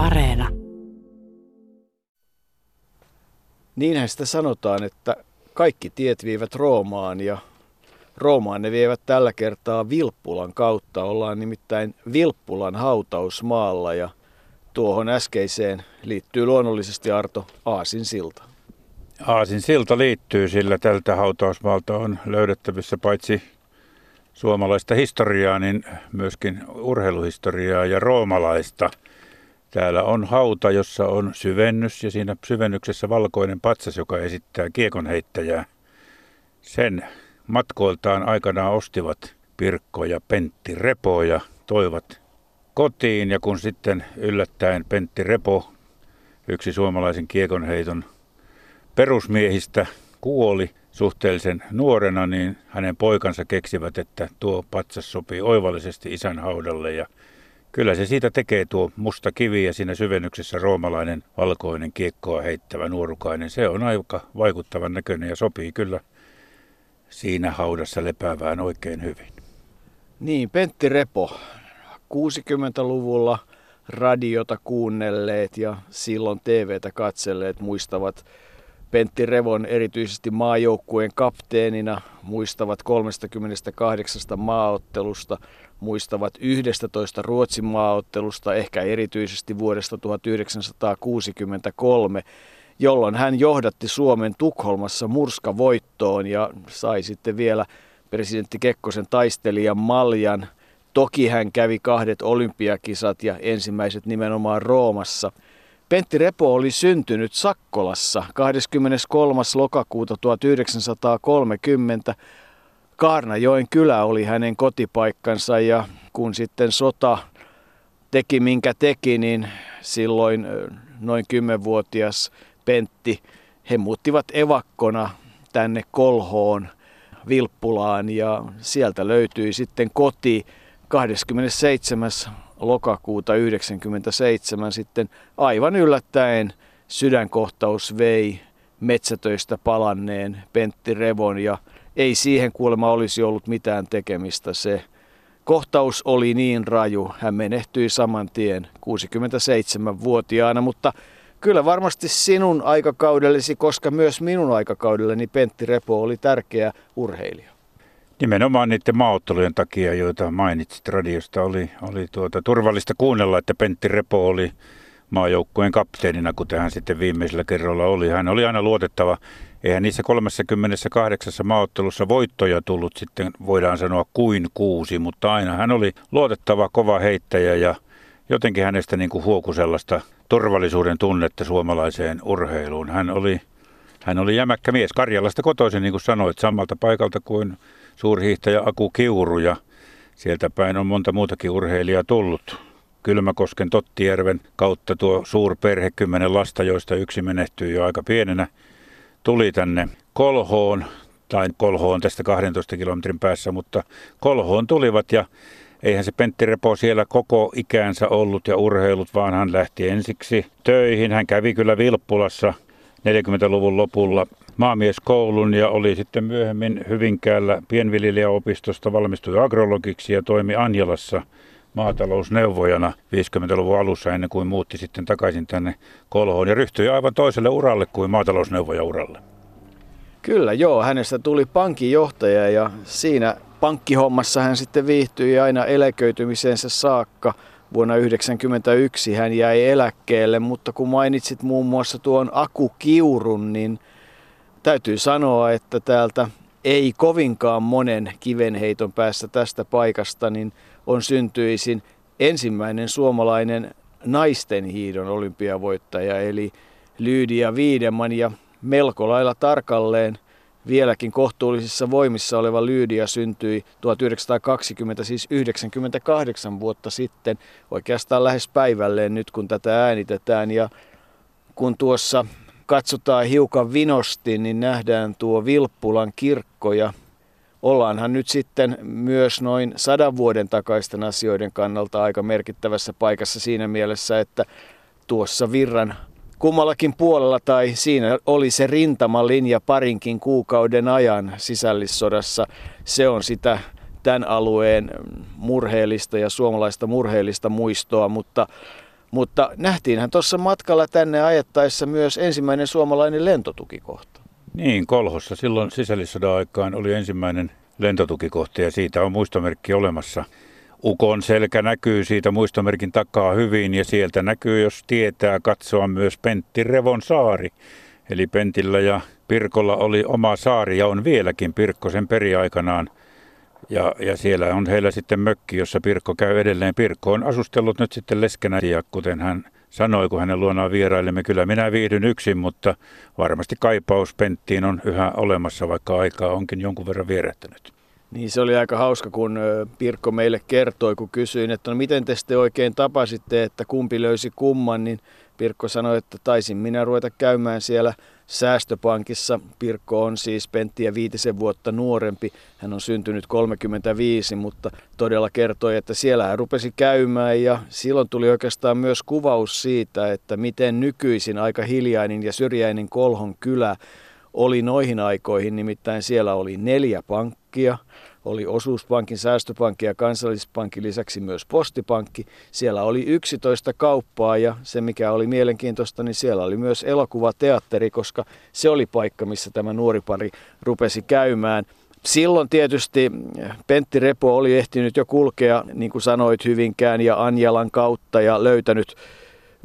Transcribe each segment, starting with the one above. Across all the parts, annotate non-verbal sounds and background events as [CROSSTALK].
Areena. Niinhän sitä sanotaan, että kaikki tiet viivät Roomaan ja Roomaan ne vievät tällä kertaa Vilppulan kautta. Ollaan nimittäin Vilppulan hautausmaalla ja tuohon äskeiseen liittyy luonnollisesti Arto Aasin silta. Aasin silta liittyy, sillä tältä hautausmaalta on löydettävissä paitsi suomalaista historiaa, niin myöskin urheiluhistoriaa ja roomalaista. Täällä on hauta, jossa on syvennys ja siinä syvennyksessä valkoinen patsas, joka esittää kiekonheittäjää. Sen matkoiltaan aikanaan ostivat Pirkko ja Pentti Repo ja toivat kotiin. Ja kun sitten yllättäen Pentti Repo, yksi suomalaisen kiekonheiton perusmiehistä, kuoli suhteellisen nuorena, niin hänen poikansa keksivät, että tuo patsas sopii oivallisesti isän haudalle ja Kyllä se siitä tekee tuo musta kivi ja siinä syvennyksessä roomalainen valkoinen kiekkoa heittävä nuorukainen. Se on aika vaikuttavan näköinen ja sopii kyllä siinä haudassa lepäävään oikein hyvin. Niin, Pentti Repo, 60-luvulla radiota kuunnelleet ja silloin TVtä katselleet muistavat Pentti Revon erityisesti maajoukkueen kapteenina, muistavat 38 maaottelusta, muistavat 11 Ruotsin maaottelusta, ehkä erityisesti vuodesta 1963, jolloin hän johdatti Suomen Tukholmassa murskavoittoon ja sai sitten vielä presidentti Kekkosen taistelijan maljan. Toki hän kävi kahdet olympiakisat ja ensimmäiset nimenomaan Roomassa. Pentti Repo oli syntynyt Sakkolassa 23. lokakuuta 1930. Kaarnajoen kylä oli hänen kotipaikkansa ja kun sitten sota teki minkä teki, niin silloin noin kymmenvuotias Pentti, he muuttivat evakkona tänne Kolhoon, Vilppulaan ja sieltä löytyi sitten koti 27. lokakuuta 1997 sitten aivan yllättäen sydänkohtaus vei metsätöistä palanneen Pentti Revon ja ei siihen kuulemma olisi ollut mitään tekemistä. Se kohtaus oli niin raju, hän menehtyi saman tien 67-vuotiaana, mutta kyllä varmasti sinun aikakaudellesi, koska myös minun aikakaudelleni Pentti Repo oli tärkeä urheilija. Nimenomaan niiden maaottelujen takia, joita mainitsit radiosta, oli, oli tuota, turvallista kuunnella, että Pentti Repo oli maajoukkueen kapteenina, kuten hän sitten viimeisellä kerralla oli. Hän oli aina luotettava. Eihän niissä 38 maaottelussa voittoja tullut sitten, voidaan sanoa, kuin kuusi, mutta aina hän oli luotettava, kova heittäjä ja jotenkin hänestä niin kuin huoku sellaista turvallisuuden tunnetta suomalaiseen urheiluun. Hän oli, hän oli jämäkkä mies, Karjalasta kotoisin, niin kuin sanoit, samalta paikalta kuin suurhiihtäjä Aku Kiuru ja sieltä päin on monta muutakin urheilijaa tullut. Kylmäkosken Tottijärven kautta tuo suurperhe, kymmenen lasta, joista yksi menehtyi jo aika pienenä, tuli tänne Kolhoon, tai Kolhoon tästä 12 kilometrin päässä, mutta Kolhoon tulivat ja eihän se Pentti Repo siellä koko ikäänsä ollut ja urheilut, vaan hän lähti ensiksi töihin. Hän kävi kyllä Vilppulassa 40-luvun lopulla maamieskoulun ja oli sitten myöhemmin Hyvinkäällä pienviljelijäopistosta valmistui agrologiksi ja toimi Anjalassa maatalousneuvojana 50-luvun alussa ennen kuin muutti sitten takaisin tänne Kolhoon ja ryhtyi aivan toiselle uralle kuin maatalousneuvoja uralle. Kyllä joo, hänestä tuli pankinjohtaja ja siinä pankkihommassa hän sitten viihtyi aina eläköitymisensä saakka. Vuonna 1991 hän jäi eläkkeelle, mutta kun mainitsit muun muassa tuon Aku Kiurun, niin täytyy sanoa, että täältä ei kovinkaan monen kivenheiton päässä tästä paikasta, niin on syntyisin ensimmäinen suomalainen naisten hiidon olympiavoittaja, eli Lyydia Viideman ja melko lailla tarkalleen vieläkin kohtuullisissa voimissa oleva Lyydia syntyi 1920, siis 98 vuotta sitten, oikeastaan lähes päivälleen nyt kun tätä äänitetään. Ja kun tuossa katsotaan hiukan vinosti, niin nähdään tuo Vilppulan kirkko ja ollaanhan nyt sitten myös noin sadan vuoden takaisten asioiden kannalta aika merkittävässä paikassa siinä mielessä, että tuossa virran kummallakin puolella tai siinä oli se rintamalinja parinkin kuukauden ajan sisällissodassa. Se on sitä tämän alueen murheellista ja suomalaista murheellista muistoa, mutta Mutta nähtiinhän tuossa matkalla tänne ajettaessa myös ensimmäinen suomalainen lentotukikohta. Niin, Kolhossa silloin sisällissodan aikaan oli ensimmäinen lentotukikohta ja siitä on muistomerkki olemassa. Ukon selkä näkyy siitä muistomerkin takaa hyvin ja sieltä näkyy, jos tietää, katsoa myös Pentti Revon saari. Eli Pentillä ja Pirkolla oli oma saari ja on vieläkin Pirkkosen periaikanaan. Ja, ja siellä on heillä sitten mökki, jossa Pirkko käy edelleen. Pirkko on asustellut nyt sitten leskenä ja kuten hän sanoi, kun hänen luonaan vierailemme, kyllä minä viihdyn yksin, mutta varmasti kaipaus Penttiin on yhä olemassa, vaikka aikaa onkin jonkun verran vierähtänyt. Niin se oli aika hauska, kun Pirkko meille kertoi, kun kysyin, että no miten te sitten oikein tapasitte, että kumpi löysi kumman, niin Pirkko sanoi, että taisin minä ruveta käymään siellä säästöpankissa. Pirkko on siis Penttiä viitisen vuotta nuorempi. Hän on syntynyt 35, mutta todella kertoi, että siellä hän rupesi käymään ja silloin tuli oikeastaan myös kuvaus siitä, että miten nykyisin aika hiljainen ja syrjäinen Kolhon kylä oli noihin aikoihin, nimittäin siellä oli neljä pankkia – oli osuuspankin, säästöpankki ja kansallispankki, lisäksi myös postipankki. Siellä oli 11 kauppaa ja se mikä oli mielenkiintoista, niin siellä oli myös elokuvateatteri, koska se oli paikka, missä tämä nuori pari rupesi käymään. Silloin tietysti Pentti Repo oli ehtinyt jo kulkea, niin kuin sanoit, Hyvinkään ja Anjalan kautta ja löytänyt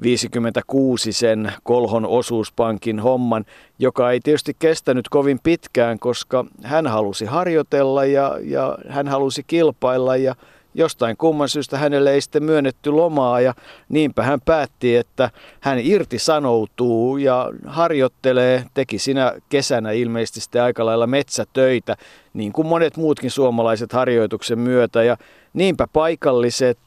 56 sen Kolhon osuuspankin homman, joka ei tietysti kestänyt kovin pitkään, koska hän halusi harjoitella ja, ja hän halusi kilpailla ja jostain kumman syystä hänelle ei sitten myönnetty lomaa ja niinpä hän päätti, että hän irtisanoutuu ja harjoittelee, teki sinä kesänä ilmeisesti sitten aika lailla metsätöitä, niin kuin monet muutkin suomalaiset harjoituksen myötä. Ja niinpä paikalliset,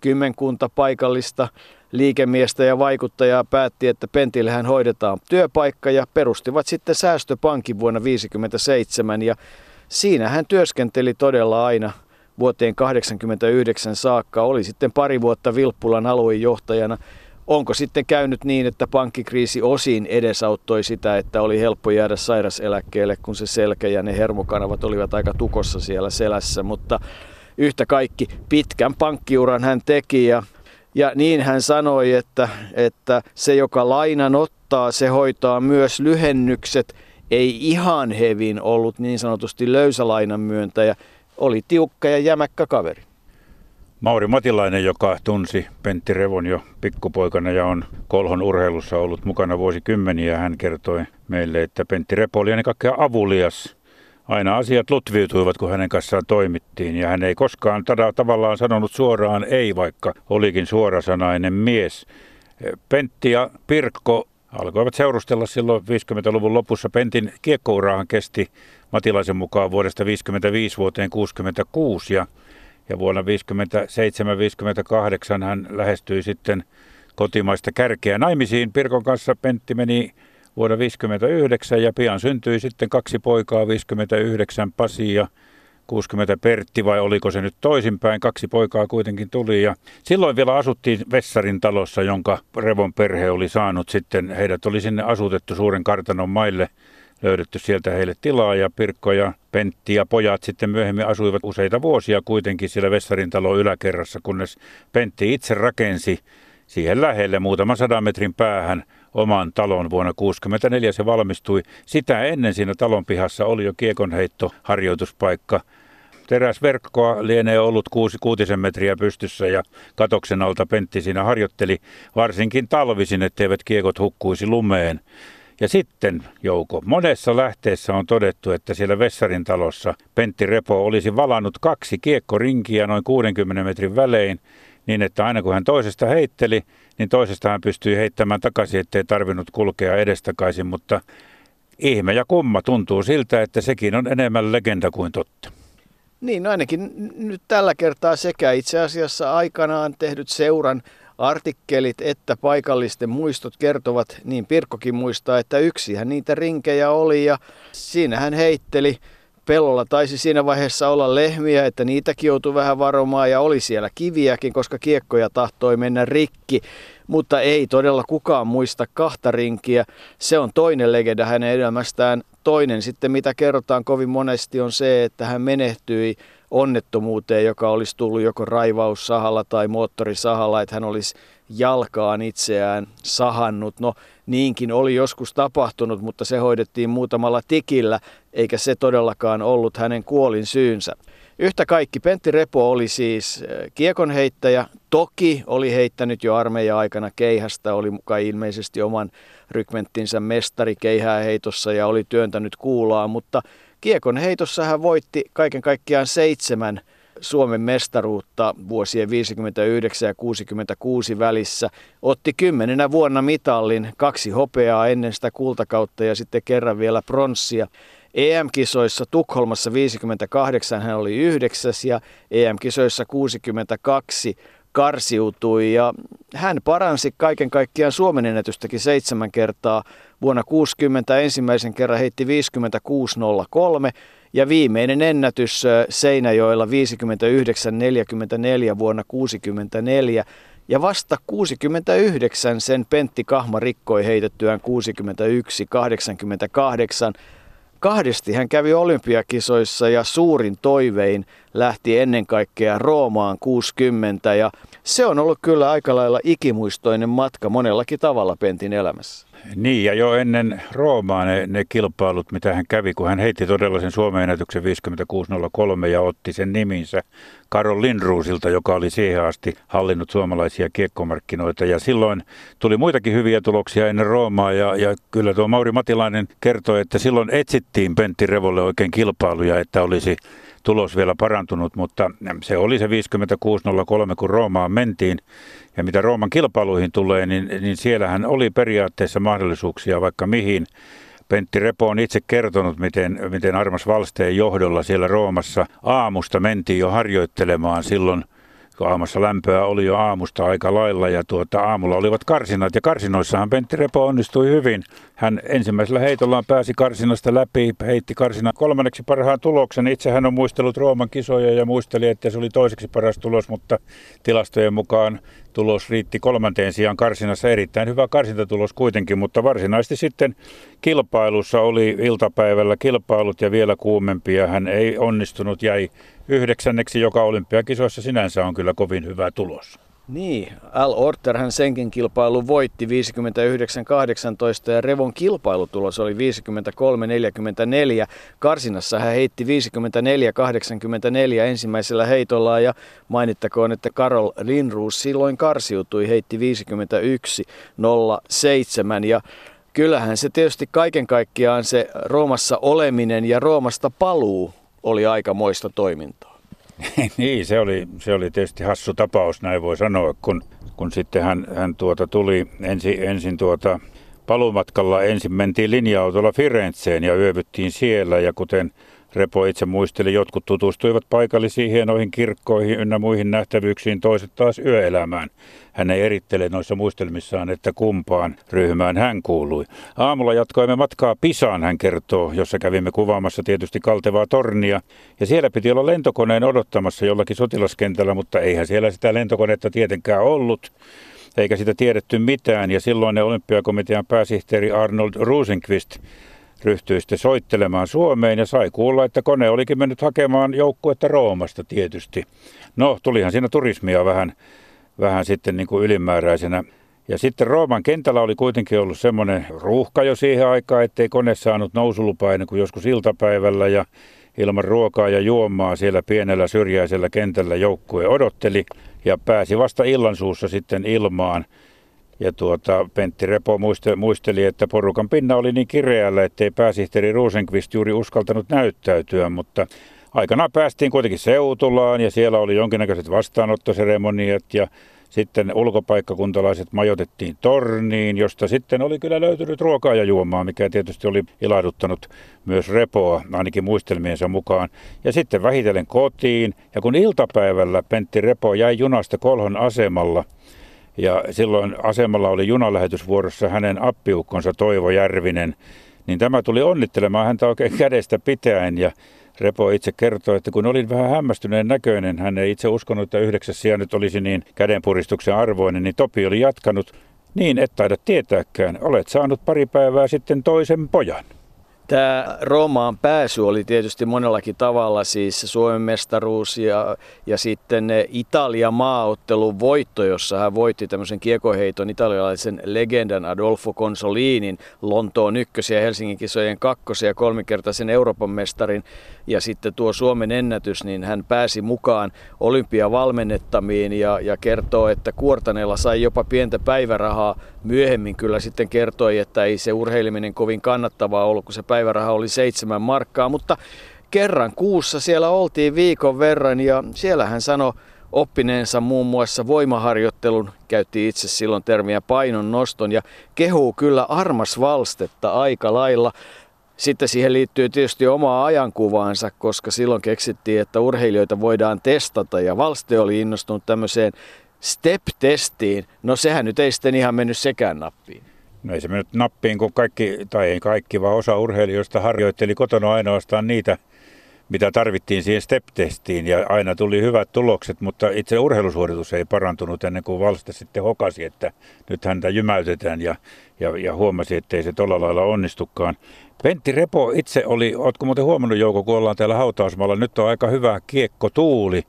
kymmenkunta paikallista liikemiestä ja vaikuttajaa päätti, että Pentillähän hoidetaan työpaikka ja perustivat sitten säästöpankin vuonna 1957 ja siinä hän työskenteli todella aina vuoteen 1989 saakka. Oli sitten pari vuotta Vilppulan aluejohtajana. Onko sitten käynyt niin, että pankkikriisi osin edesauttoi sitä, että oli helppo jäädä sairaseläkkeelle, kun se selkä ja ne hermokanavat olivat aika tukossa siellä selässä, mutta yhtä kaikki pitkän pankkiuran hän teki ja ja niin hän sanoi, että, että se, joka lainan ottaa, se hoitaa myös lyhennykset. Ei ihan hevin ollut niin sanotusti löysälainan myöntäjä, oli tiukka ja jämäkkä kaveri. Mauri Matilainen, joka tunsi Pentti Revon jo pikkupoikana ja on Kolhon urheilussa ollut mukana vuosikymmeniä, hän kertoi meille, että Pentti Repo oli ennen kaikkea avulias aina asiat lutviutuivat, kun hänen kanssaan toimittiin. Ja hän ei koskaan tada, tavallaan sanonut suoraan ei, vaikka olikin suorasanainen mies. Pentti ja Pirkko alkoivat seurustella silloin 50-luvun lopussa. Pentin kiekkourahan kesti Matilaisen mukaan vuodesta 55 vuoteen 66 ja, ja vuonna 57-58 hän lähestyi sitten kotimaista kärkeä naimisiin. Pirkon kanssa Pentti meni vuonna 1959 ja pian syntyi sitten kaksi poikaa, 59 Pasi ja 60 Pertti vai oliko se nyt toisinpäin, kaksi poikaa kuitenkin tuli ja silloin vielä asuttiin Vessarin talossa, jonka Revon perhe oli saanut sitten, heidät oli sinne asutettu suuren kartanon maille, löydetty sieltä heille tilaa ja Pirkko ja Pentti ja pojat sitten myöhemmin asuivat useita vuosia kuitenkin siellä Vessarin talon yläkerrassa, kunnes Pentti itse rakensi siihen lähelle muutaman sadan metrin päähän oman talon vuonna 1964 se valmistui. Sitä ennen siinä talon pihassa oli jo kiekonheitto harjoituspaikka. Teräsverkkoa lienee ollut kuusi kuutisen metriä pystyssä ja katoksen alta Pentti siinä harjoitteli varsinkin talvisin, etteivät kiekot hukkuisi lumeen. Ja sitten, Jouko, monessa lähteessä on todettu, että siellä Vessarin talossa Pentti Repo olisi valannut kaksi kiekkorinkiä noin 60 metrin välein niin että aina kun hän toisesta heitteli, niin toisesta hän pystyi heittämään takaisin, ettei tarvinnut kulkea edestakaisin, mutta ihme ja kumma tuntuu siltä, että sekin on enemmän legenda kuin totta. Niin, no ainakin nyt tällä kertaa sekä itse asiassa aikanaan tehdyt seuran artikkelit että paikallisten muistot kertovat, niin Pirkkokin muistaa, että yksihän niitä rinkejä oli ja siinä hän heitteli pellolla taisi siinä vaiheessa olla lehmiä, että niitäkin joutui vähän varomaan ja oli siellä kiviäkin, koska kiekkoja tahtoi mennä rikki. Mutta ei todella kukaan muista kahta rinkiä. Se on toinen legenda hänen elämästään. Toinen sitten, mitä kerrotaan kovin monesti, on se, että hän menehtyi onnettomuuteen, joka olisi tullut joko raivaussahalla tai moottorisahalla, että hän olisi jalkaan itseään sahannut. No niinkin oli joskus tapahtunut, mutta se hoidettiin muutamalla tikillä, eikä se todellakaan ollut hänen kuolin syynsä. Yhtä kaikki Pentti Repo oli siis äh, kiekonheittäjä. Toki oli heittänyt jo armeijan aikana keihästä, oli mukaan ilmeisesti oman rykmenttinsä mestari keihääheitossa ja oli työntänyt kuulaa, mutta kiekon heitossa hän voitti kaiken kaikkiaan seitsemän Suomen mestaruutta vuosien 59 ja 66 välissä. Otti kymmenenä vuonna mitallin, kaksi hopeaa ennen sitä kultakautta ja sitten kerran vielä pronssia. EM-kisoissa Tukholmassa 58 hän oli yhdeksäs ja EM-kisoissa 62 karsiutui ja hän paransi kaiken kaikkiaan Suomen ennätystäkin seitsemän kertaa. Vuonna 60 ensimmäisen kerran heitti 56.03 ja viimeinen ennätys Seinäjoella 59.44 vuonna 64 ja vasta 69 sen Pentti Kahma rikkoi heitettyään 61.88. Kahdesti hän kävi olympiakisoissa ja suurin toivein lähti ennen kaikkea Roomaan 60 ja se on ollut kyllä aika lailla ikimuistoinen matka monellakin tavalla Pentin elämässä. Niin, ja jo ennen Roomaa ne, ne kilpailut, mitä hän kävi, kun hän heitti todella sen Suomen ennätyksen 56.03 ja otti sen niminsä Karol Lindruusilta, joka oli siihen asti hallinnut suomalaisia kiekkomarkkinoita. Ja silloin tuli muitakin hyviä tuloksia ennen Roomaa, ja, ja kyllä tuo Mauri Matilainen kertoi, että silloin etsittiin Pentti Revolle oikein kilpailuja, että olisi tulos vielä parantunut, mutta se oli se 56.03, kun Roomaan mentiin. Ja mitä Rooman kilpailuihin tulee, niin, niin siellähän oli periaatteessa mahdollisuuksia vaikka mihin. Pentti Repo on itse kertonut, miten, miten Armas Valsteen johdolla siellä Roomassa aamusta mentiin jo harjoittelemaan silloin aamassa lämpöä oli jo aamusta aika lailla ja tuota, aamulla olivat karsinat ja karsinoissahan Pentti Repo onnistui hyvin. Hän ensimmäisellä heitollaan pääsi karsinasta läpi, heitti karsina kolmanneksi parhaan tuloksen. Itse hän on muistellut Rooman kisoja ja muisteli, että se oli toiseksi paras tulos, mutta tilastojen mukaan tulos riitti kolmanteen sijaan karsinassa. Erittäin hyvä karsintatulos kuitenkin, mutta varsinaisesti sitten kilpailussa oli iltapäivällä kilpailut ja vielä kuumempia. Hän ei onnistunut, jäi yhdeksänneksi, joka olympiakisoissa sinänsä on kyllä kovin hyvä tulos. Niin, Al Orter hän senkin kilpailun voitti 59-18 ja Revon kilpailutulos oli 53-44. Karsinassa hän heitti 54-84 ensimmäisellä heitollaan ja mainittakoon, että Karol Lindruus silloin karsiutui, heitti 51-07 ja kyllähän se tietysti kaiken kaikkiaan se Roomassa oleminen ja Roomasta paluu oli aika moista toimintaa. [LAUGHS] niin, se oli, se oli tietysti hassu tapaus, näin voi sanoa, kun, kun sitten hän, hän tuota tuli ensi, ensin tuota palumatkalla, ensin mentiin linja-autolla Firenzeen ja yövyttiin siellä ja kuten Repo itse muisteli, jotkut tutustuivat paikallisiin hienoihin kirkkoihin ynnä muihin nähtävyyksiin, toiset taas yöelämään. Hän ei erittele noissa muistelmissaan, että kumpaan ryhmään hän kuului. Aamulla jatkoimme matkaa Pisaan, hän kertoo, jossa kävimme kuvaamassa tietysti kaltevaa tornia. Ja siellä piti olla lentokoneen odottamassa jollakin sotilaskentällä, mutta eihän siellä sitä lentokonetta tietenkään ollut eikä sitä tiedetty mitään. Ja silloin ne olympiakomitean pääsihteeri Arnold Rosenqvist ryhtyi sitten soittelemaan Suomeen ja sai kuulla, että kone olikin mennyt hakemaan joukkuetta Roomasta tietysti. No, tulihan siinä turismia vähän, vähän sitten niin kuin ylimääräisenä. Ja sitten Rooman kentällä oli kuitenkin ollut semmoinen ruuhka jo siihen aikaan, ettei kone saanut nousulupaa ennen kuin joskus iltapäivällä ja ilman ruokaa ja juomaa siellä pienellä syrjäisellä kentällä joukkue odotteli ja pääsi vasta illansuussa sitten ilmaan. Ja tuota, Pentti Repo muisteli, että porukan pinna oli niin kireällä, ettei pääsihteeri Rosenqvist juuri uskaltanut näyttäytyä, mutta aikanaan päästiin kuitenkin Seutulaan ja siellä oli jonkinnäköiset vastaanottoseremoniat ja sitten ulkopaikkakuntalaiset majoitettiin torniin, josta sitten oli kyllä löytynyt ruokaa ja juomaa, mikä tietysti oli ilahduttanut myös Repoa, ainakin muistelmiensa mukaan. Ja sitten vähitellen kotiin, ja kun iltapäivällä Pentti Repo jäi junasta Kolhon asemalla, ja silloin asemalla oli junalähetysvuorossa hänen appiukkonsa Toivo Järvinen, niin tämä tuli onnittelemaan häntä oikein kädestä pitäen ja Repo itse kertoi, että kun olin vähän hämmästyneen näköinen, hän ei itse uskonut, että yhdeksäs sija nyt olisi niin kädenpuristuksen arvoinen, niin Topi oli jatkanut, niin et taida tietääkään, olet saanut pari päivää sitten toisen pojan. Tämä Roomaan pääsy oli tietysti monellakin tavalla siis Suomen mestaruus ja, ja sitten Italian maaottelun voitto, jossa hän voitti tämmöisen kiekoheiton italialaisen legendan Adolfo Consolinin Lontoon ykkösiä Helsingin kisojen kakkosia ja kolmikertaisen Euroopan mestarin ja sitten tuo Suomen ennätys, niin hän pääsi mukaan olympiavalmennettamiin ja, ja kertoo, että Kuortaneella sai jopa pientä päivärahaa. Myöhemmin kyllä sitten kertoi, että ei se urheileminen kovin kannattavaa ollut, kun se päiväraha oli seitsemän markkaa, mutta kerran kuussa siellä oltiin viikon verran ja siellä hän sanoi oppineensa muun muassa voimaharjoittelun, käytti itse silloin termiä painon noston ja kehuu kyllä armas valstetta aika lailla. Sitten siihen liittyy tietysti omaa ajankuvaansa, koska silloin keksittiin, että urheilijoita voidaan testata ja Valste oli innostunut tämmöiseen step-testiin. No sehän nyt ei sitten ihan mennyt sekään nappiin. No ei se mennyt nappiin, kun kaikki, tai ei kaikki, vaan osa urheilijoista harjoitteli kotona ainoastaan niitä, mitä tarvittiin siihen step-testiin ja aina tuli hyvät tulokset, mutta itse urheilusuoritus ei parantunut ennen kuin Valste sitten hokasi, että nyt häntä jymäytetään ja, ja, ja huomasi, että ei se tuolla lailla onnistukaan. Pentti Repo itse oli, ootko muuten huomannut Jouko, kun ollaan täällä hautausmaalla, nyt on aika hyvä kiekko tuuli.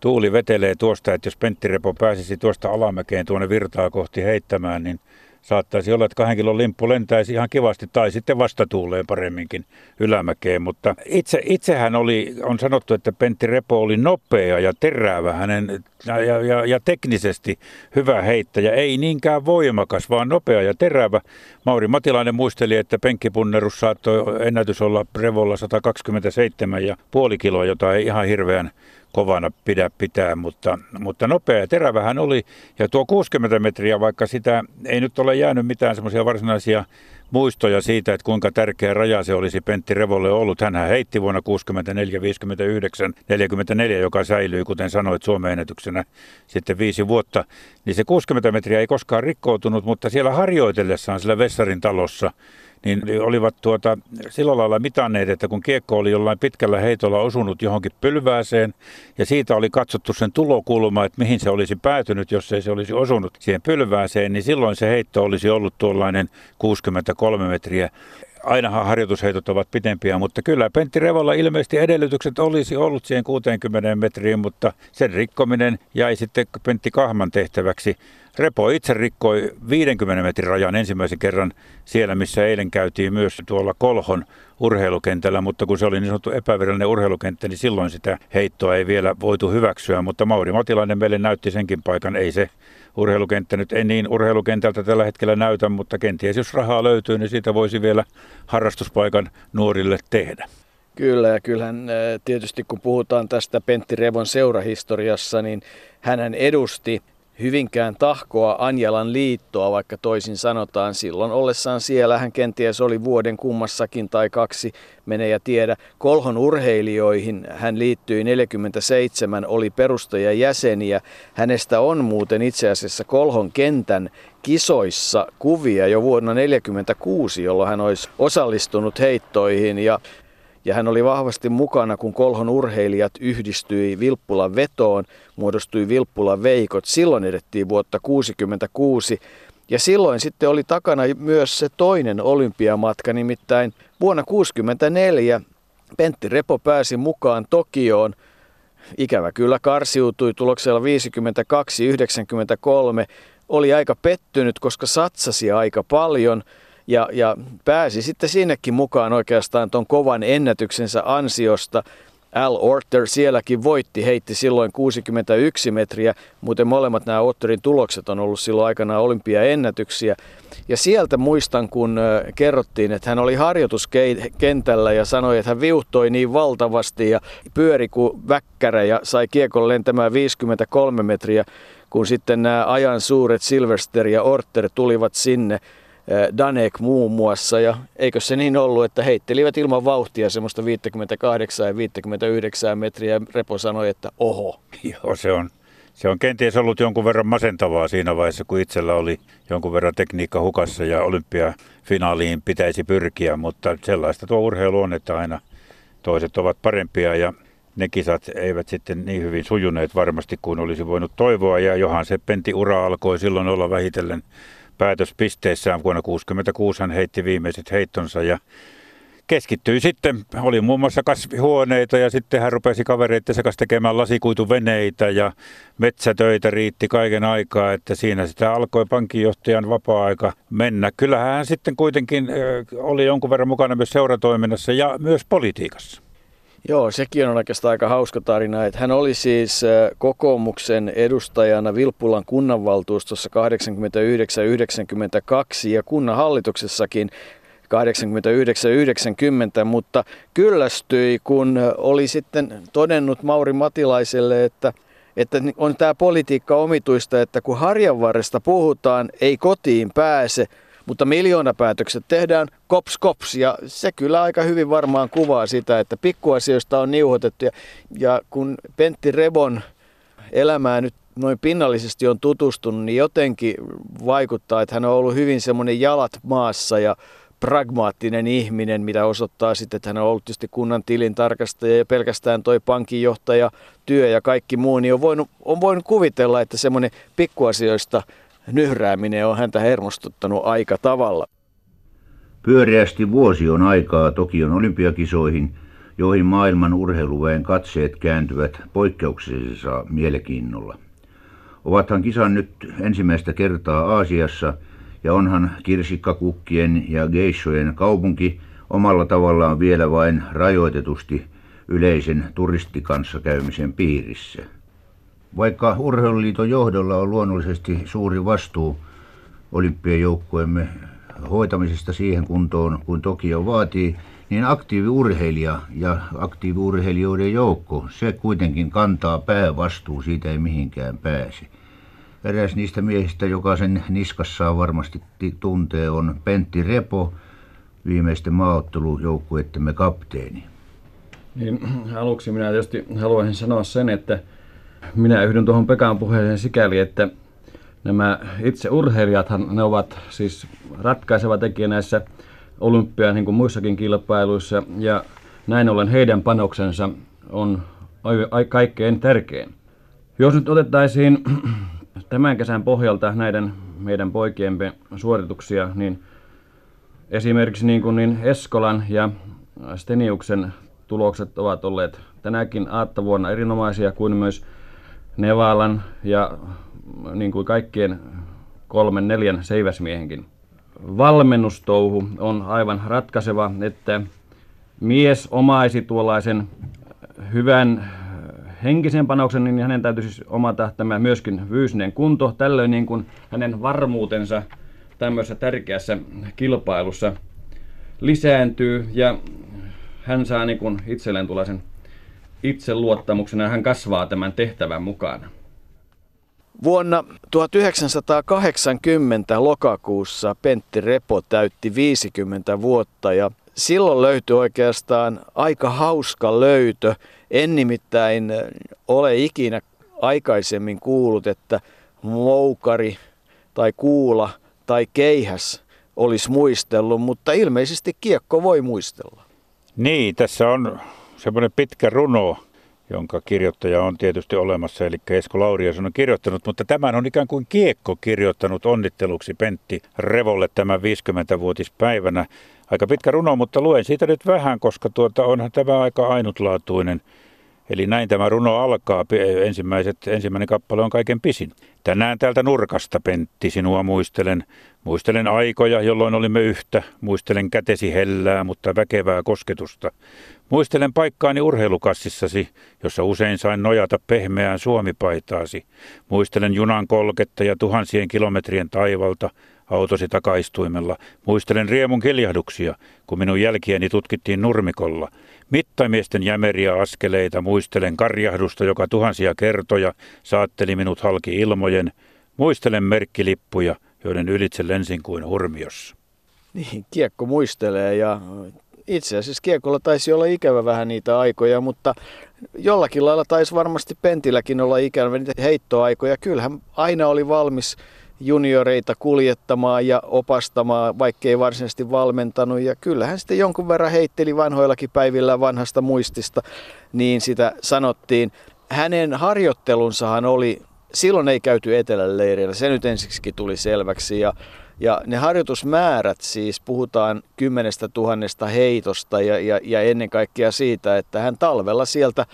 Tuuli vetelee tuosta, että jos Pentti Repo pääsisi tuosta alamäkeen tuonne virtaa kohti heittämään, niin saattaisi olla, että kahden kilon limppu lentäisi ihan kivasti tai sitten vastatuuleen paremminkin ylämäkeen. Mutta itse, itsehän oli, on sanottu, että Pentti Repo oli nopea ja terävä hänen ja, ja, ja teknisesti hyvä heittäjä. Ei niinkään voimakas, vaan nopea ja terävä. Mauri Matilainen muisteli, että penkkipunnerus saattoi ennätys olla Revolla 127 ja kiloa, jota ei ihan hirveän kovana pidä pitää, mutta, mutta nopea ja terävä hän oli. Ja tuo 60 metriä, vaikka sitä ei nyt ole jäänyt mitään semmoisia varsinaisia muistoja siitä, että kuinka tärkeä raja se olisi Pentti Revolle ollut. Hän heitti vuonna 64, 59, 44, joka säilyi, kuten sanoit, Suomen ennätyksenä sitten viisi vuotta. Niin se 60 metriä ei koskaan rikkoutunut, mutta siellä harjoitellessaan sillä Vessarin talossa niin olivat tuota, sillä lailla mitanneet, että kun kiekko oli jollain pitkällä heitolla osunut johonkin pylvääseen ja siitä oli katsottu sen tulokulma, että mihin se olisi päätynyt, jos ei se olisi osunut siihen pylvääseen, niin silloin se heitto olisi ollut tuollainen 63 metriä ainahan harjoitusheitot ovat pitempiä, mutta kyllä Pentti Revolla ilmeisesti edellytykset olisi ollut siihen 60 metriin, mutta sen rikkominen jäi sitten Pentti Kahman tehtäväksi. Repo itse rikkoi 50 metrin rajan ensimmäisen kerran siellä, missä eilen käytiin myös tuolla Kolhon urheilukentällä, mutta kun se oli niin sanottu epävirallinen urheilukenttä, niin silloin sitä heittoa ei vielä voitu hyväksyä, mutta Mauri Matilainen meille näytti senkin paikan, ei se urheilukenttä nyt ei niin urheilukentältä tällä hetkellä näytä, mutta kenties jos rahaa löytyy, niin siitä voisi vielä harrastuspaikan nuorille tehdä. Kyllä, ja kyllähän tietysti kun puhutaan tästä Pentti Revon seurahistoriassa, niin hän edusti Hyvinkään tahkoa Anjalan liittoa, vaikka toisin sanotaan. Silloin ollessaan siellä hän kenties oli vuoden kummassakin tai kaksi, mene ja tiedä. Kolhon urheilijoihin hän liittyi 47, oli perustajajäseniä. Hänestä on muuten itse asiassa Kolhon kentän kisoissa kuvia jo vuonna 1946, jolloin hän olisi osallistunut heittoihin ja ja hän oli vahvasti mukana, kun Kolhon urheilijat yhdistyi Vilppulan vetoon, muodostui Vilppulan veikot. Silloin edettiin vuotta 1966 ja silloin sitten oli takana myös se toinen olympiamatka, nimittäin vuonna 1964 Pentti Repo pääsi mukaan Tokioon. Ikävä kyllä karsiutui tuloksella 52-93. Oli aika pettynyt, koska satsasi aika paljon – ja, ja pääsi sitten sinnekin mukaan oikeastaan tuon kovan ennätyksensä ansiosta. Al Orter sielläkin voitti, heitti silloin 61 metriä, muuten molemmat nämä Orterin tulokset on ollut silloin aikana olympiaennätyksiä. Ja sieltä muistan, kun kerrottiin, että hän oli harjoituskentällä ja sanoi, että hän viuhtoi niin valtavasti ja pyöri kuin väkkärä ja sai kiekon lentämään 53 metriä, kun sitten nämä ajan suuret Silverster ja Orter tulivat sinne Danek muun muassa. Ja eikö se niin ollut, että heittelivät ilman vauhtia semmoista 58 ja 59 metriä. Repo sanoi, että oho. [LAUGHS] Joo, se on, se on kenties ollut jonkun verran masentavaa siinä vaiheessa, kun itsellä oli jonkun verran tekniikka hukassa ja olympiafinaaliin pitäisi pyrkiä, mutta sellaista tuo urheilu on, että aina toiset ovat parempia ja ne kisat eivät sitten niin hyvin sujuneet varmasti kuin olisi voinut toivoa ja johan se Pentti ura alkoi silloin olla vähitellen päätöspisteessään vuonna 1966 hän heitti viimeiset heittonsa ja keskittyi sitten, oli muun muassa kasvihuoneita ja sitten hän rupesi kavereiden kanssa tekemään lasikuituveneitä ja metsätöitä riitti kaiken aikaa, että siinä sitä alkoi pankinjohtajan vapaa-aika mennä. Kyllähän hän sitten kuitenkin oli jonkun verran mukana myös seuratoiminnassa ja myös politiikassa. Joo, sekin on oikeastaan aika hauska tarina, että hän oli siis kokoomuksen edustajana Vilppulan kunnanvaltuustossa 89-92 ja kunnan hallituksessakin 89-90, mutta kyllästyi, kun oli sitten todennut Mauri Matilaiselle, että että on tämä politiikka omituista, että kun harjanvarresta puhutaan, ei kotiin pääse, mutta miljoonapäätökset tehdään kops kops ja se kyllä aika hyvin varmaan kuvaa sitä, että pikkuasioista on niuhotettu ja, ja kun Pentti Rebon elämää nyt noin pinnallisesti on tutustunut, niin jotenkin vaikuttaa, että hän on ollut hyvin semmoinen jalat maassa ja pragmaattinen ihminen, mitä osoittaa sitten, että hän on ollut tietysti kunnan tilintarkastaja ja pelkästään toi pankinjohtaja, työ ja kaikki muu, niin on voinut, on voinut kuvitella, että semmoinen pikkuasioista nyhrääminen on häntä hermostuttanut aika tavalla. Pyöreästi vuosi on aikaa Tokion olympiakisoihin, joihin maailman urheiluväen katseet kääntyvät poikkeuksellisessa mielenkiinnolla. Ovathan kisan nyt ensimmäistä kertaa Aasiassa – ja onhan kirsikkakukkien ja geissojen kaupunki omalla tavallaan vielä vain rajoitetusti yleisen turistikanssakäymisen piirissä. Vaikka Urheiluliiton johdolla on luonnollisesti suuri vastuu olympiajoukkueemme hoitamisesta siihen kuntoon kuin Tokio vaatii, niin aktiiviurheilija ja aktiiviurheilijoiden joukko, se kuitenkin kantaa päävastuu, siitä ei mihinkään pääse. Eräs niistä miehistä, joka sen niskassaan varmasti tuntee, on Pentti Repo, viimeisten maaottelujoukkuettemme kapteeni. Niin, [CLEARS THROAT] aluksi minä tietysti haluaisin sanoa sen, että minä yhdyn tuohon Pekan puheeseen sikäli, että nämä itse urheilijathan ne ovat siis ratkaiseva tekijä näissä olympia niin kuin muissakin kilpailuissa ja näin ollen heidän panoksensa on kaikkein tärkein. Jos nyt otettaisiin [CLEARS THROAT] tämän kesän pohjalta näiden meidän poikiemme suorituksia, niin esimerkiksi niin kuin niin Eskolan ja Steniuksen tulokset ovat olleet tänäkin aattavuonna erinomaisia kuin myös Nevalan ja niin kuin kaikkien kolmen neljän seiväsmiehenkin. Valmennustouhu on aivan ratkaiseva, että mies omaisi tuollaisen hyvän henkisen panoksen, niin hänen täytyisi siis omata tämä myöskin fyysinen kunto. Tällöin niin kuin hänen varmuutensa tämmöisessä tärkeässä kilpailussa lisääntyy ja hän saa niin kuin itselleen tuollaisen itseluottamuksen ja hän kasvaa tämän tehtävän mukana. Vuonna 1980 lokakuussa Pentti Repo täytti 50 vuotta ja silloin löytyi oikeastaan aika hauska löytö. En nimittäin ole ikinä aikaisemmin kuullut, että moukari tai kuula tai keihäs olisi muistellut, mutta ilmeisesti kiekko voi muistella. Niin, tässä on semmoinen pitkä runo, jonka kirjoittaja on tietysti olemassa, eli Esko Lauriason on kirjoittanut, mutta tämän on ikään kuin kiekko kirjoittanut onnitteluksi Pentti Revolle tämän 50-vuotispäivänä. Aika pitkä runo, mutta luen siitä nyt vähän, koska tuota, onhan tämä aika ainutlaatuinen. Eli näin tämä runo alkaa. Ensimmäiset, ensimmäinen kappale on kaiken pisin. Tänään täältä nurkasta, Pentti, sinua muistelen. Muistelen aikoja, jolloin olimme yhtä. Muistelen kätesi hellää, mutta väkevää kosketusta. Muistelen paikkaani urheilukassissasi, jossa usein sain nojata pehmeään suomipaitaasi. Muistelen junan kolketta ja tuhansien kilometrien taivalta, autosi takaistuimella. Muistelen riemun kiljahduksia, kun minun jälkieni tutkittiin nurmikolla. Mittamiesten jämeriä askeleita muistelen karjahdusta, joka tuhansia kertoja saatteli minut halki ilmojen. Muistelen merkkilippuja, joiden ylitse lensin kuin hurmiossa. Niin, kiekko muistelee ja itse asiassa kiekolla taisi olla ikävä vähän niitä aikoja, mutta jollakin lailla taisi varmasti Pentilläkin olla ikävä niitä heittoaikoja. Kyllähän aina oli valmis junioreita kuljettamaan ja opastamaan, vaikkei varsinaisesti valmentanut. Ja kyllähän sitten jonkun verran heitteli vanhoillakin päivillä vanhasta muistista, niin sitä sanottiin. Hänen harjoittelunsahan oli, silloin ei käyty etelän leirillä, se nyt ensiksikin tuli selväksi. Ja Ja ne harjoitusmäärät siis, puhutaan kymmenestä tuhannesta heitosta ja, ja, ja ennen kaikkea siitä, että hän talvella sieltä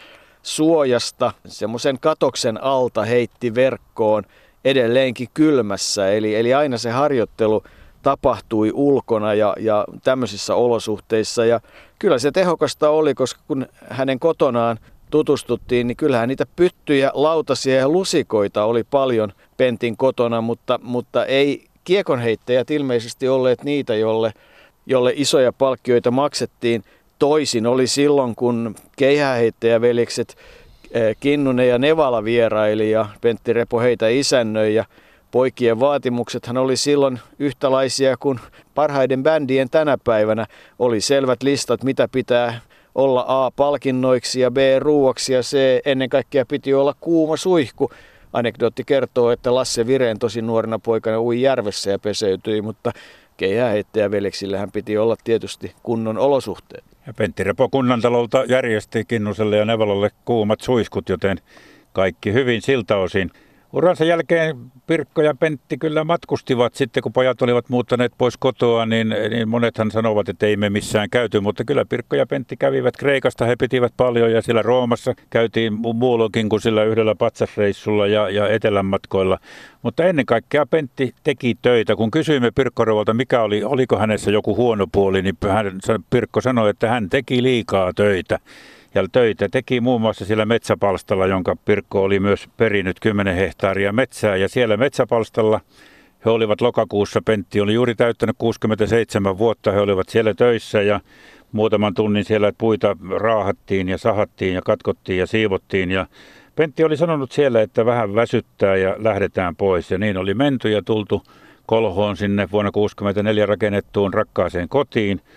suojasta semmoisen katoksen alta heitti verkkoon edelleenkin kylmässä. Eli, eli aina se harjoittelu tapahtui ulkona ja, ja tämmöisissä olosuhteissa. Ja kyllä se tehokasta oli, koska kun hänen kotonaan tutustuttiin, niin kyllähän niitä pyttyjä, lautasia ja lusikoita oli paljon Pentin kotona, mutta, mutta ei kiekonheittäjät ilmeisesti olleet niitä, jolle, jolle isoja palkkioita maksettiin. Toisin oli silloin, kun keihäheittäjävelikset eh, Kinnunen ja Nevala vieraili ja Pentti Repo heitä isännöi ja poikien vaatimuksethan oli silloin yhtälaisia kuin parhaiden bändien tänä päivänä. Oli selvät listat, mitä pitää olla A palkinnoiksi ja B ruuaksi ja C ennen kaikkea piti olla kuuma suihku. Anekdootti kertoo, että Lasse Vireen tosi nuorena poikana ui järvessä ja peseytyi, mutta keihääheittäjä veleksillähän piti olla tietysti kunnon olosuhteet. Ja Pentti Repo kunnantalolta järjesti Kinnuselle ja Nevalalle kuumat suiskut, joten kaikki hyvin siltä osin. Uransa jälkeen Pirkko ja Pentti kyllä matkustivat sitten, kun pojat olivat muuttaneet pois kotoa, niin, niin monethan sanovat, että ei me missään käyty, mutta kyllä Pirkko ja Pentti kävivät Kreikasta, he pitivät paljon ja siellä Roomassa käytiin muullakin kuin sillä yhdellä patsasreissulla ja, ja etelän matkoilla. Mutta ennen kaikkea Pentti teki töitä. Kun kysyimme Pirkko mikä oli, oliko hänessä joku huono puoli, niin hän, Pirkko sanoi, että hän teki liikaa töitä ja töitä teki muun muassa siellä metsäpalstalla, jonka Pirkko oli myös perinyt 10 hehtaaria metsää. Ja siellä metsäpalstalla he olivat lokakuussa, Pentti oli juuri täyttänyt 67 vuotta, he olivat siellä töissä ja muutaman tunnin siellä puita raahattiin ja sahattiin ja katkottiin ja siivottiin. Ja Pentti oli sanonut siellä, että vähän väsyttää ja lähdetään pois. Ja niin oli menty ja tultu kolhoon sinne vuonna 1964 rakennettuun rakkaaseen kotiin –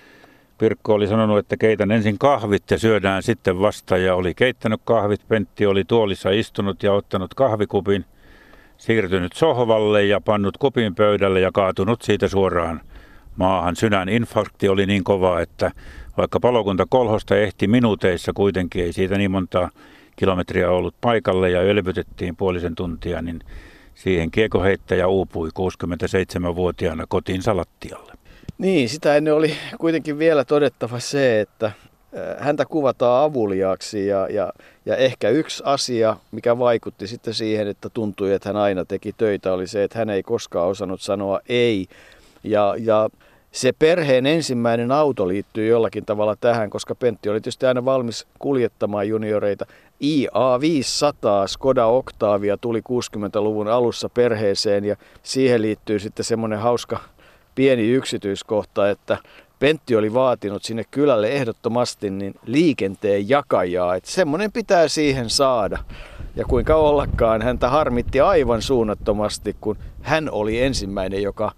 Pirkko oli sanonut, että keitän ensin kahvit ja syödään sitten vasta ja oli keittänyt kahvit. Pentti oli tuolissa istunut ja ottanut kahvikupin, siirtynyt sohvalle ja pannut kupin pöydälle ja kaatunut siitä suoraan maahan. Sydäninfarkti oli niin kova, että vaikka palokunta kolhosta ehti minuuteissa kuitenkin, ei siitä niin monta kilometriä ollut paikalle ja elvytettiin puolisen tuntia, niin siihen kiekoheittäjä uupui 67-vuotiaana kotiin salattialle. Niin, sitä ennen oli kuitenkin vielä todettava se, että häntä kuvataan avuliaaksi ja, ja, ja ehkä yksi asia, mikä vaikutti sitten siihen, että tuntui, että hän aina teki töitä, oli se, että hän ei koskaan osannut sanoa ei. Ja, ja se perheen ensimmäinen auto liittyy jollakin tavalla tähän, koska Pentti oli tietysti aina valmis kuljettamaan junioreita. IA 500 Skoda Octavia tuli 60-luvun alussa perheeseen ja siihen liittyy sitten semmoinen hauska pieni yksityiskohta, että Pentti oli vaatinut sinne kylälle ehdottomasti niin liikenteen jakajaa, että semmoinen pitää siihen saada. Ja kuinka ollakaan, häntä harmitti aivan suunnattomasti, kun hän oli ensimmäinen, joka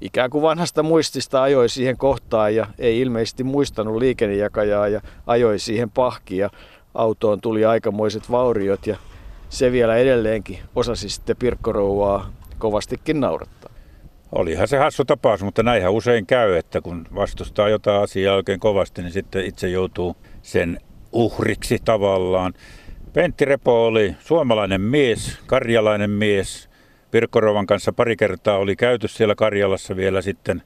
ikään kuin vanhasta muistista ajoi siihen kohtaan ja ei ilmeisesti muistanut liikennejakajaa ja ajoi siihen pahkia. autoon tuli aikamoiset vauriot ja se vielä edelleenkin osasi sitten Pirkko kovastikin naurattaa. Olihan se hassu tapaus, mutta näinhän usein käy, että kun vastustaa jotain asiaa oikein kovasti, niin sitten itse joutuu sen uhriksi tavallaan. Pentti Repo oli suomalainen mies, karjalainen mies. Pirkkorovan kanssa pari kertaa oli käyty siellä Karjalassa vielä sitten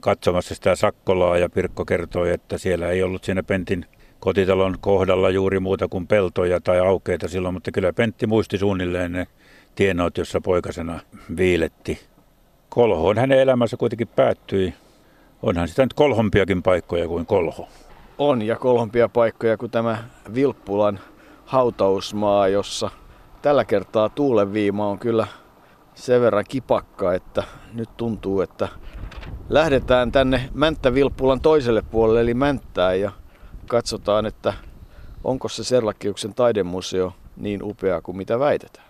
katsomassa sitä Sakkolaa ja Pirkko kertoi, että siellä ei ollut siinä Pentin kotitalon kohdalla juuri muuta kuin peltoja tai aukeita silloin, mutta kyllä Pentti muisti suunnilleen ne tienoit, jossa poikasena viiletti kolhoon hänen elämänsä kuitenkin päättyi. Onhan sitä nyt kolhompiakin paikkoja kuin kolho. On ja kolhompia paikkoja kuin tämä Vilppulan hautausmaa, jossa tällä kertaa tuulenviima on kyllä sen verran kipakka, että nyt tuntuu, että lähdetään tänne Mänttä-Vilppulan toiselle puolelle eli Mänttään ja katsotaan, että onko se Serlakiuksen taidemuseo niin upea kuin mitä väitetään.